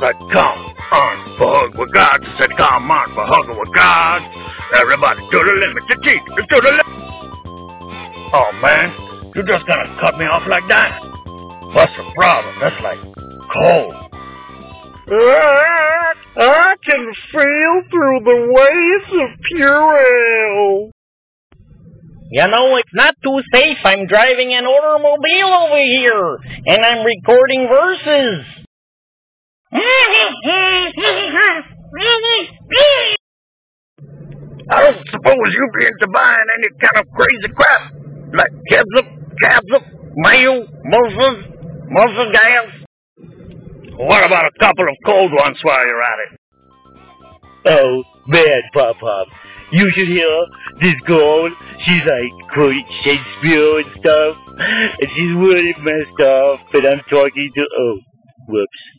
like, come on fhqwhgads. She said, come on for hugging with God. Everybody to the limit, to cheat, to the limit. Oh man, you just gonna cut me off like that? What's the problem? That's like cold. I, can feel through the waves of Purell. You know, it's not too safe. I'm driving an automobile over here, and I'm recording verses. I don't suppose you be into buying any kind of crazy crap like ketchup, ketchup, mayo, muffins, muffin gas. What about a couple of cold ones while you're at it? Oh, man, Pop Pop. You should hear this girl. She's like quoting Shakespeare and stuff. And she's really messed up. And I'm talking to, oh, whoops.